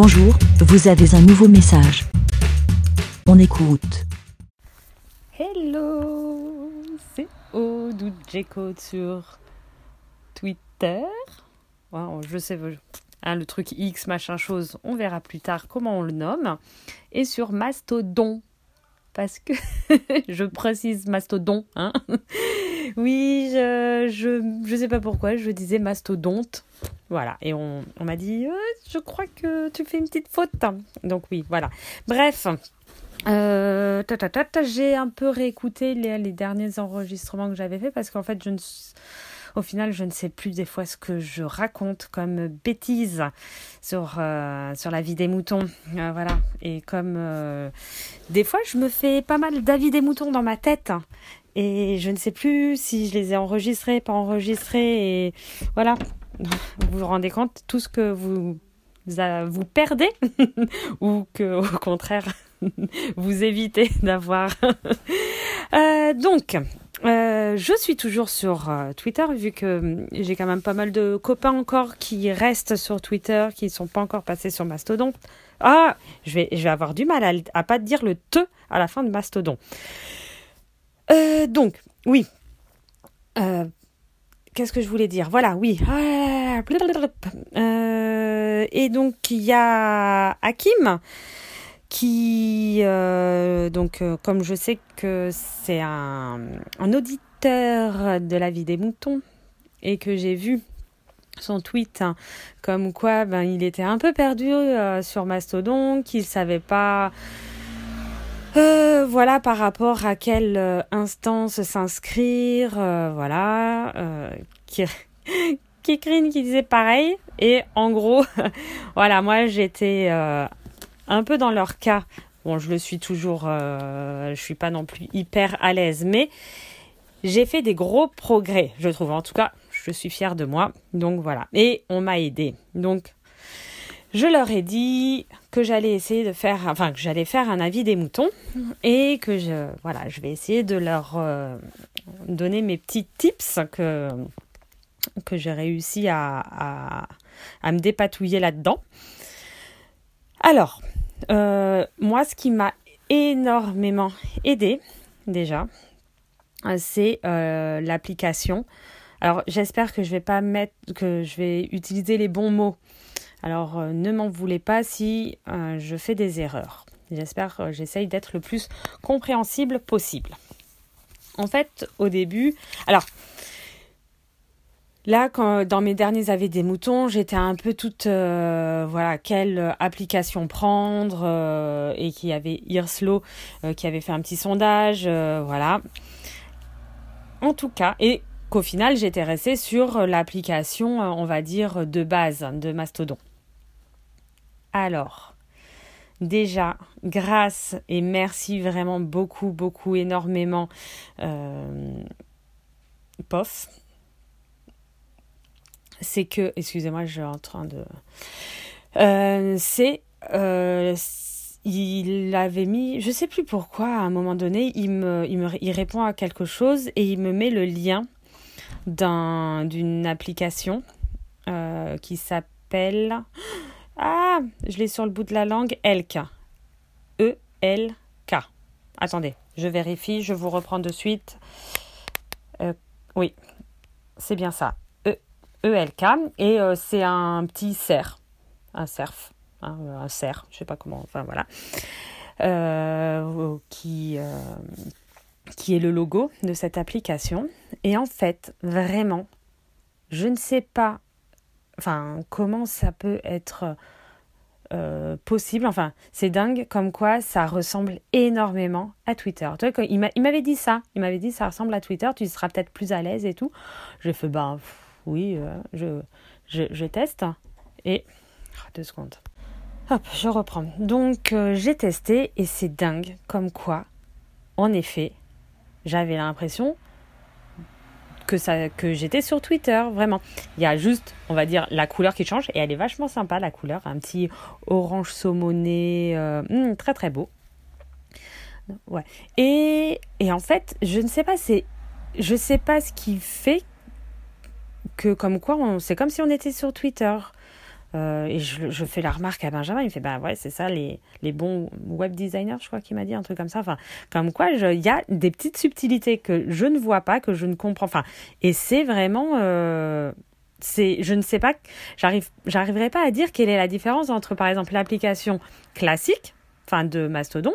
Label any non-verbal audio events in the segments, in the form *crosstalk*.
Bonjour, vous avez un nouveau message. On écoute. Hello, c'est Odou J-Code sur Twitter. Ouais, je sais, hein, le truc X, machin chose, on verra plus tard comment on le nomme. Et sur Mastodon, parce que *laughs* je précise Mastodon. Hein *laughs* oui, je, je, je sais pas pourquoi, je disais mastodonte. Voilà, et on, m'a dit, euh, je crois que tu fais une petite faute. Donc oui, voilà. Bref, euh, j'ai un peu réécouté les, derniers enregistrements que j'avais fait parce qu'en fait, je ne, au final, je ne sais plus des fois ce que je raconte comme bêtises sur, euh, sur la vie des moutons. Voilà. Et comme des fois, je me fais pas mal d'avis des moutons dans ma tête. Et je ne sais plus si je les ai enregistrés, pas enregistrés. Et voilà. Vous vous rendez compte, tout ce que vous vous perdez *laughs* ou que au contraire *laughs* vous évitez d'avoir. *laughs* euh, donc, euh, je suis toujours sur euh, Twitter vu que hum, j'ai quand même pas mal de copains encore qui restent sur Twitter, qui ne sont pas encore passés sur Mastodon. Ah, je vais, je vais avoir du mal à, à pas dire le te à la fin de Mastodon. Donc, oui. Qu'est-ce que je voulais dire? Voilà, oui. et donc, il y a Hakim qui, euh, donc, euh, comme je sais que c'est un, auditeur de la vie des moutons et que j'ai vu son tweet hein, comme quoi ben, il était un peu perdu euh, sur Mastodon, qu'il savait pas. Euh, voilà par rapport à quelle instance s'inscrire, voilà, qui, *laughs* qui qui disait pareil et en gros, *laughs* voilà moi j'étais un peu dans leur cas. Bon, je le suis toujours, euh, je suis pas non plus hyper à l'aise, mais j'ai fait des gros progrès, je trouve. En tout cas, je suis fière de moi. Donc voilà. Et on m'a aidé. Donc, je leur ai dit que j'allais essayer de faire, enfin que j'allais faire un avis des moutons et que je, voilà, je vais essayer de leur euh, donner mes petits tips que que j'ai réussi à, à, à me dépatouiller là-dedans. Alors, euh, moi, ce qui m'a énormément aidé, déjà, c'est euh, l'application. Alors, j'espère que je vais pas mettre, que je vais utiliser les bons mots. Alors, euh, ne m'en voulez pas si je fais des erreurs. J'espère que j'essaye d'être le plus compréhensible possible. En fait, au début, alors, Là, quand, dans mes derniers avis des moutons, j'étais un peu toute, euh, voilà, quelle application prendre, euh, et qui avait Irslo euh, qui avait fait un petit sondage, voilà. En tout cas, et qu'au final, j'étais restée sur l'application, on va dire, de base de Mastodon. Alors, déjà, grâce et merci vraiment beaucoup, beaucoup, énormément, POF c'est que, excusez-moi, je suis en train de... Euh, c'est... Euh, il avait mis, je sais plus pourquoi, à un moment donné, il me, répond à quelque chose et il me met le lien d'un, d'une application euh, qui s'appelle, ah, je l'ai sur le bout de la langue, Elk, E-L-K. Attendez, je vérifie, je vous reprends de suite. oui, c'est bien ça. ELK et euh, c'est un petit cerf, un cerf, hein, un cerf, je sais pas comment, enfin voilà, euh, euh, qui est le logo de cette application. Et en fait, vraiment, je ne sais pas, enfin comment ça peut être possible. Enfin, c'est dingue comme quoi ça ressemble énormément à Twitter. il m'avait dit ça. Il m'avait dit ça ressemble à Twitter. Tu seras peut-être plus à l'aise et tout. J'ai fait bah oui, euh, je, je, teste. Et. Oh, deux secondes. Hop, je reprends. Donc, euh, j'ai testé et c'est dingue comme quoi, en effet, j'avais l'impression que, ça, que j'étais sur Twitter, vraiment. Il y a juste, on va dire, la couleur qui change et elle est vachement sympa, la couleur. Un petit orange saumoné, euh, hmm, très très beau. Ouais. Et, et en fait, je ne sais pas, c'est. Je sais pas ce qui fait que comme quoi, c'est comme si on était sur Twitter. Euh, et je, fais la remarque à Benjamin, il me fait bah ouais c'est ça les, les bons web designers, je crois qu'il m'a dit un truc comme ça. Enfin comme quoi il y a des petites subtilités que je ne vois pas, que je ne comprends. Enfin et c'est vraiment euh, je ne sais pas, j'arrive j'arriverai pas à dire quelle est la différence entre par exemple l'application classique, enfin de Mastodon,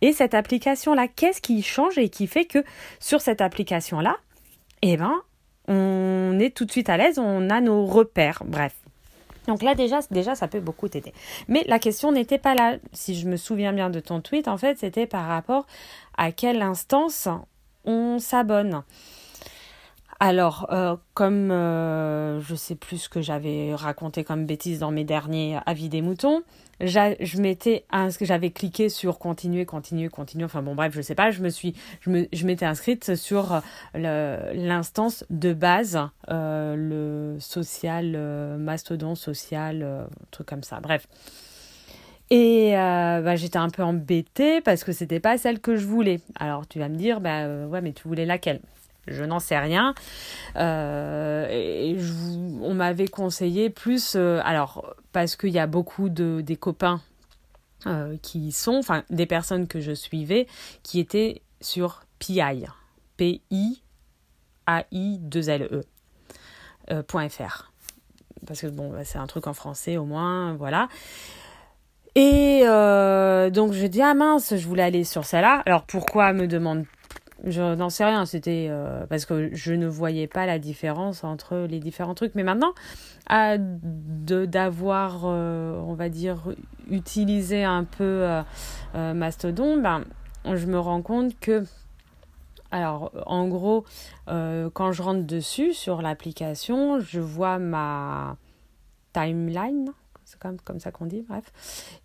et cette application là. Qu'est-ce qui change et qui fait que sur cette application là, eh ben on est tout de suite à l'aise, on a nos repères. Bref. Donc là déjà, déjà ça peut beaucoup t'aider. Mais la question n'était pas là. Si je me souviens bien de ton tweet, en fait, c'était par rapport à quelle instance on s'abonne. Alors, euh, comme euh, je sais plus ce que j'avais raconté comme bêtise dans mes derniers avis des moutons, je m'étais j'avais cliqué sur continuer, continuer, continuer. Enfin bon, bref, je sais pas. Je me suis, je me, je m'étais inscrite sur l'instance de base, euh, le social, mastodon social, truc comme ça. Bref. Et bah, j'étais un peu embêtée parce que c'était pas celle que je voulais. Alors tu vas me dire, bah ouais, mais tu voulais laquelle? Je n'en sais rien. Euh, on m'avait conseillé plus, euh, alors parce qu'il y a beaucoup de des copains euh, qui sont, enfin des personnes que je suivais, qui étaient sur PI, P I A I 2 L E .fr. Parce que bon, bah, c'est un truc en français au moins, voilà. Et donc je dis ah mince, je voulais aller sur celle-là. Alors pourquoi me demande je n'en sais rien, c'était euh, parce que je ne voyais pas la différence entre les différents trucs. Mais maintenant, d'avoir, euh, on va dire, utilisé un peu euh, Mastodon, ben, je me rends compte que, alors, en gros, quand je rentre dessus sur l'application, je vois ma timeline, c'est comme, comme ça qu'on dit, bref,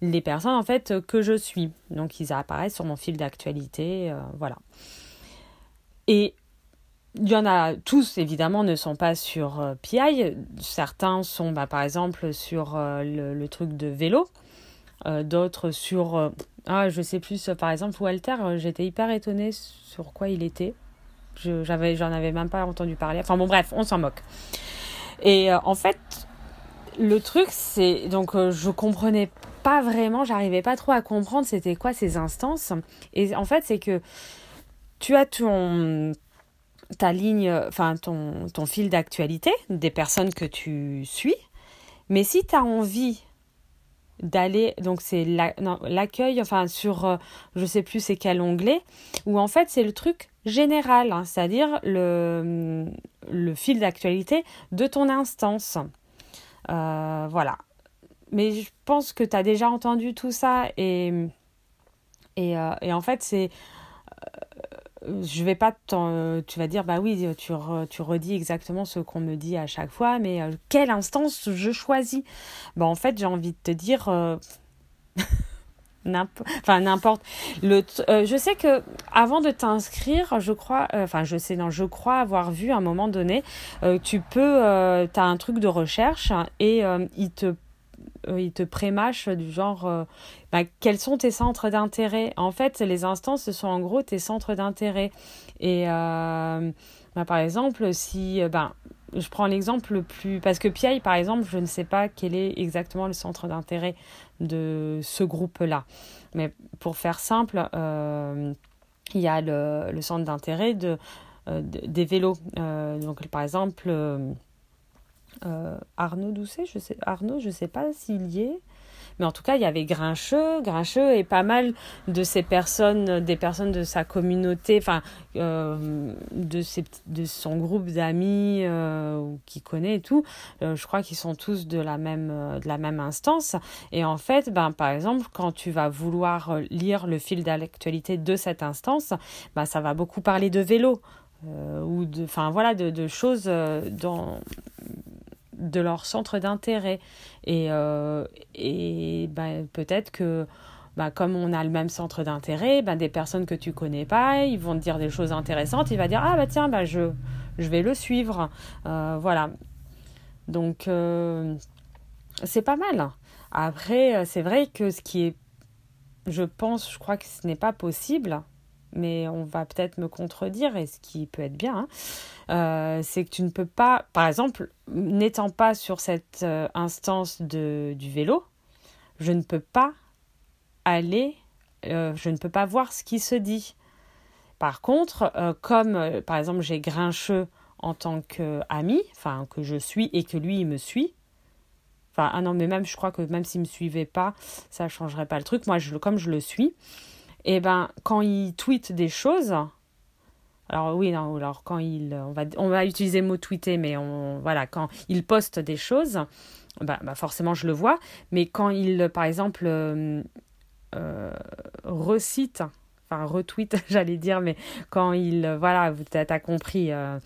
les personnes en fait que je suis. Donc ils apparaissent sur mon fil d'actualité, voilà. Et il y en a tous, évidemment, ne sont pas sur euh, PI. Certains sont, bah, par exemple, sur euh, le, truc de vélo. Euh, d'autres sur. ah, je sais plus, par exemple, Walter, j'étais hyper étonnée sur quoi il était. J'en avais même pas entendu parler. Enfin, bon, bref, on s'en moque. Et en fait, le truc, c'est. Donc, je comprenais pas vraiment, j'arrivais pas trop à comprendre c'était quoi ces instances. Et en fait, c'est que tu as ton ta ligne, enfin ton, fil d'actualité des personnes que tu suis. Mais si tu as envie d'aller, donc c'est l'accueil, enfin sur, je euh, je sais plus c'est quel onglet, où en fait c'est le truc général, hein, c'est-à-dire le, le fil d'actualité de ton instance. Euh, voilà. Mais je pense que tu as déjà entendu tout ça et, euh, et en fait c'est je vais pas tu vas dire bah oui tu, tu redis exactement ce qu'on me dit à chaque fois mais euh, quelle instance je choisis? Bah en fait j'ai envie de te dire euh, *laughs* enfin n'importe. Le euh, je sais que avant de t'inscrire je crois enfin je sais non je crois avoir vu à un moment donné tu peux tu as un truc de recherche et il te euh, il te prémâche du genre euh, bah, quels sont tes centres d'intérêt? En fait, les instances, ce sont en gros tes centres d'intérêt. Et euh, bah, par exemple, si ben, je prends l'exemple le plus. Parce que PI, par exemple, je ne sais pas quel est exactement le centre d'intérêt de ce groupe-là. Mais pour faire simple, il y a le, le centre d'intérêt de, des vélos. donc, par exemple euh, Arnaud Doucet, je sais, Arnaud, je sais pas s'il y est. Mais en tout cas, il y avait Grincheux, Grincheux et pas mal de ces personnes, des personnes de sa communauté, enfin, euh, de, de son groupe d'amis euh, qui connaît et tout. je crois qu'ils sont tous de la même, de la même instance. Et en fait, ben, par exemple, quand tu vas vouloir lire le fil d'actualité de cette instance, ben, ça va beaucoup parler de vélo. ou de, enfin voilà, de, de choses dans de leur centre d'intérêt. Et, euh, et ben, peut-être que ben, comme on a le même centre d'intérêt, ben, des personnes que tu connais pas, ils vont te dire des choses intéressantes, il va dire, ah bah tiens, ben, je, je vais le suivre. Euh, voilà. Donc, euh, c'est pas mal. Après, c'est vrai que ce qui est, je pense, je crois que ce n'est pas possible, mais on va peut-être me contredire, et ce qui peut être bien, hein, c'est que tu ne peux pas, par exemple, n'étant pas sur cette instance de, du vélo, je ne peux pas aller, je ne peux pas voir ce qui se dit. Par contre, comme par exemple j'ai Grincheux en tant qu'ami, enfin que je suis et que lui il me suit. Enfin, ah non, mais même je crois que même s'il me suivait pas, ça ne changerait pas le truc. Moi, je, comme je le suis, et eh ben quand il tweet des choses, alors oui, non, alors quand on va, on va utiliser le mot tweeter, mais on, voilà, quand il poste des choses, bah, bah forcément je le vois. Mais quand il, par exemple, euh, euh, recite, enfin retweet, *laughs* j'allais dire, mais quand il, voilà, tu as compris, euh,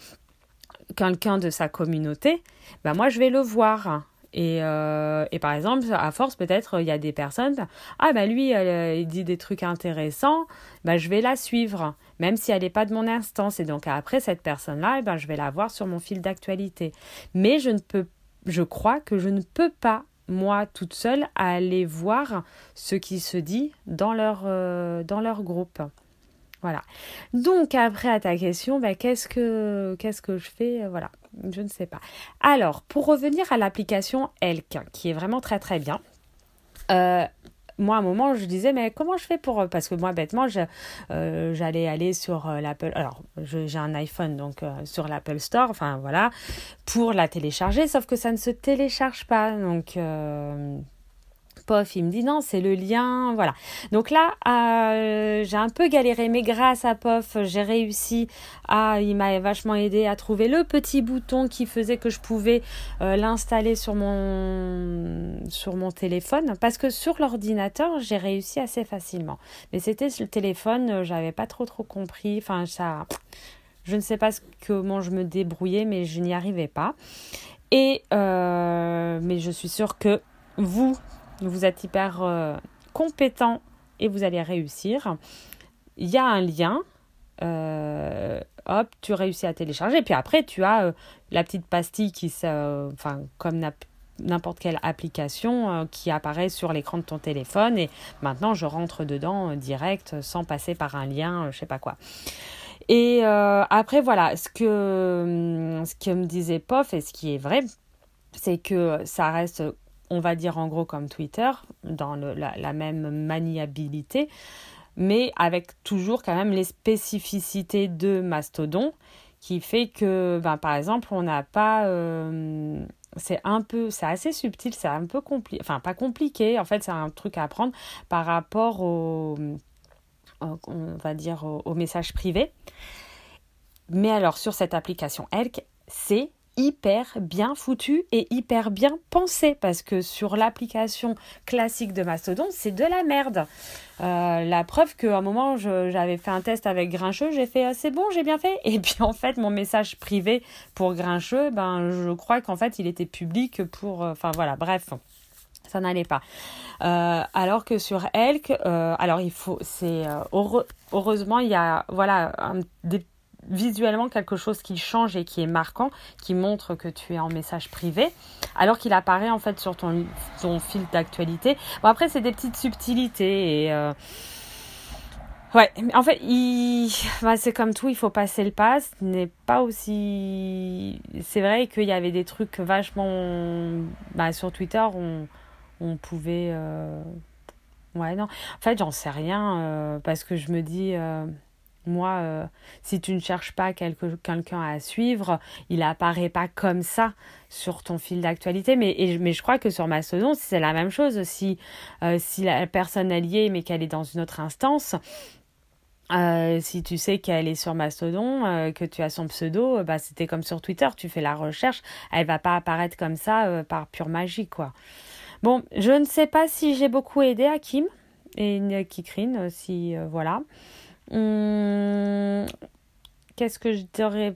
quelqu'un de sa communauté, ben moi je vais le voir. Et, euh, et par exemple, à force, peut-être, il y a des personnes, ah ben lui, euh, il dit des trucs intéressants, ben je vais la suivre, même si elle n'est pas de mon instance. Et donc après, cette personne-là, eh ben, je vais la voir sur mon fil d'actualité. Mais je ne peux, je crois que je ne peux pas, moi, toute seule, aller voir ce qui se dit dans leur, euh, dans leur groupe. Voilà. Donc après à ta question, bah, qu'est-ce que je fais Voilà, je ne sais pas. Alors pour revenir à l'application Elk, qui est vraiment très très bien. Euh, moi, à un moment, je disais, mais comment je fais pour... Parce que moi, bêtement, euh, j'allais aller sur euh, l'Apple... Alors, j'ai un iPhone, donc sur l'Apple Store, enfin voilà, pour la télécharger, sauf que ça ne se télécharge pas. Donc, Il me dit non, c'est le lien, voilà. Donc là, euh, j'ai un peu galéré, mais grâce à POF, j'ai réussi à, il m'a vachement aidé à trouver le petit bouton qui faisait que je pouvais euh, l'installer sur mon, sur mon téléphone, parce que sur l'ordinateur, j'ai réussi assez facilement. Mais c'était le téléphone, euh, j'avais pas trop trop compris, enfin ça, je ne sais pas comment je me débrouillais, mais je n'y arrivais pas. Et mais je suis sûre que vous vous êtes hyper euh, compétent et vous allez réussir. Il y a un lien. Euh, hop, tu réussis à télécharger. Puis après, tu as euh, la petite pastille qui, enfin, comme n'importe quelle application qui apparaît sur l'écran de ton téléphone. Et maintenant, je rentre dedans direct sans passer par un lien, je sais pas quoi. Et après, voilà, ce que, ce que me disait POF et ce qui est vrai, c'est que ça reste on va dire en gros comme Twitter, dans la, même maniabilité, mais avec toujours quand même les spécificités de Mastodon, qui fait que, ben, par exemple, on n'a pas... Euh, c'est un peu, c'est assez subtil, c'est un peu compliqué, enfin pas compliqué, en fait c'est un truc à apprendre par rapport au, on va dire, au, au message privé. Mais alors sur cette application Elk, c'est hyper bien foutu et hyper bien pensé parce que sur l'application classique de Mastodon, c'est de la merde. Euh, la preuve qu'à un moment, j'avais fait un test avec Grincheux, j'ai fait euh, c'est bon, j'ai bien fait. Et puis en fait, mon message privé pour Grincheux, ben, je crois qu'en fait, il était public pour. Euh, enfin voilà, bref ça n'allait pas. alors que sur Elk, alors il faut, c'est heureusement il y a voilà un, des visuellement quelque chose qui change et qui est marquant, qui montre que tu es en message privé, alors qu'il apparaît en fait sur ton, ton fil d'actualité. Bon après c'est des petites subtilités et euh, ouais, en fait il... bah, c'est comme tout, il faut passer le pas. Ce n'est pas aussi, c'est vrai qu'il y avait des trucs vachement, bah, sur Twitter on, on pouvait, euh... ouais non, en fait j'en sais rien euh, parce que je me dis euh, moi, euh, si tu ne cherches pas quelqu'un à suivre, il apparaît pas comme ça sur ton fil d'actualité. Mais, je crois que sur Mastodon, c'est la même chose. Si, euh, si la personne est liée, mais qu'elle est dans une autre instance, euh, si tu sais qu'elle est sur Mastodon, que tu as son pseudo, bah, c'était comme sur Twitter, tu fais la recherche, elle va pas apparaître comme ça par pure magie, quoi. Bon, je ne sais pas si j'ai beaucoup aidé Hakim et Kikrine, si voilà. Hum, qu'est-ce que je dirais?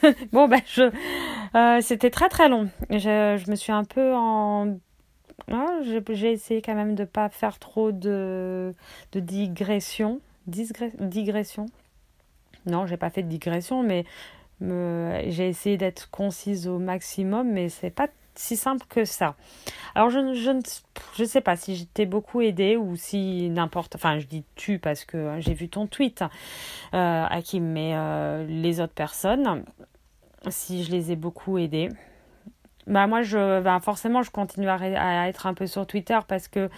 *laughs* Bon, ben, je, euh, c'était très très long. Je, je, me suis un peu en. Ah, j'ai essayé quand même de ne pas faire trop de, de digression. digression. Non, j'ai pas fait de digression, mais j'ai essayé d'être concise au maximum, mais c'est pas si simple que ça. Alors, je, ne sais pas si j'étais beaucoup aidée ou si n'importe. Enfin, je dis tu parce que j'ai vu ton tweet, euh, Hakim, mais euh, les autres personnes, si je les ai beaucoup aidées. Bah moi je bah forcément je continue à, être un peu sur Twitter parce que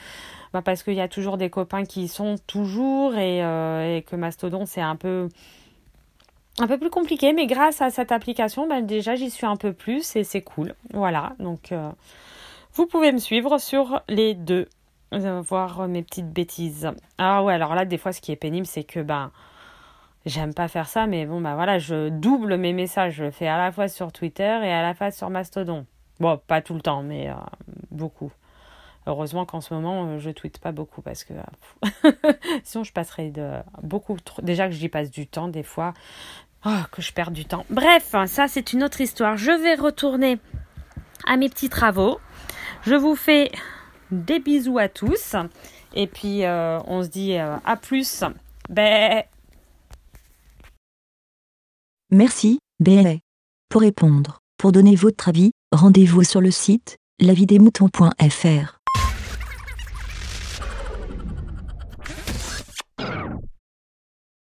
bah parce qu'il y a toujours des copains qui y sont toujours et, euh, et que Mastodon c'est un peu un peu plus compliqué, mais grâce à cette application, ben déjà j'y suis un peu plus et c'est cool. Voilà, donc euh, vous pouvez me suivre sur les deux, euh, voir mes petites bêtises. Ah ouais, alors là, des fois, ce qui est pénible, c'est que ben j'aime pas faire ça, mais bon, ben voilà, je double mes messages. Je le fais à la fois sur Twitter et à la fois sur Mastodon. Bon, pas tout le temps, mais euh, beaucoup. Heureusement qu'en ce moment, je tweete pas beaucoup parce que *laughs* sinon je passerais de beaucoup trop. Déjà que j'y passe du temps des fois. Oh, que je perds du temps. Bref, ça c'est une autre histoire. Je vais retourner à mes petits travaux. Je vous fais des bisous à tous. Et puis euh, on se dit euh, à plus. Merci, Bé. Pour répondre, pour donner votre avis, rendez-vous sur le site lavidemouton.fr.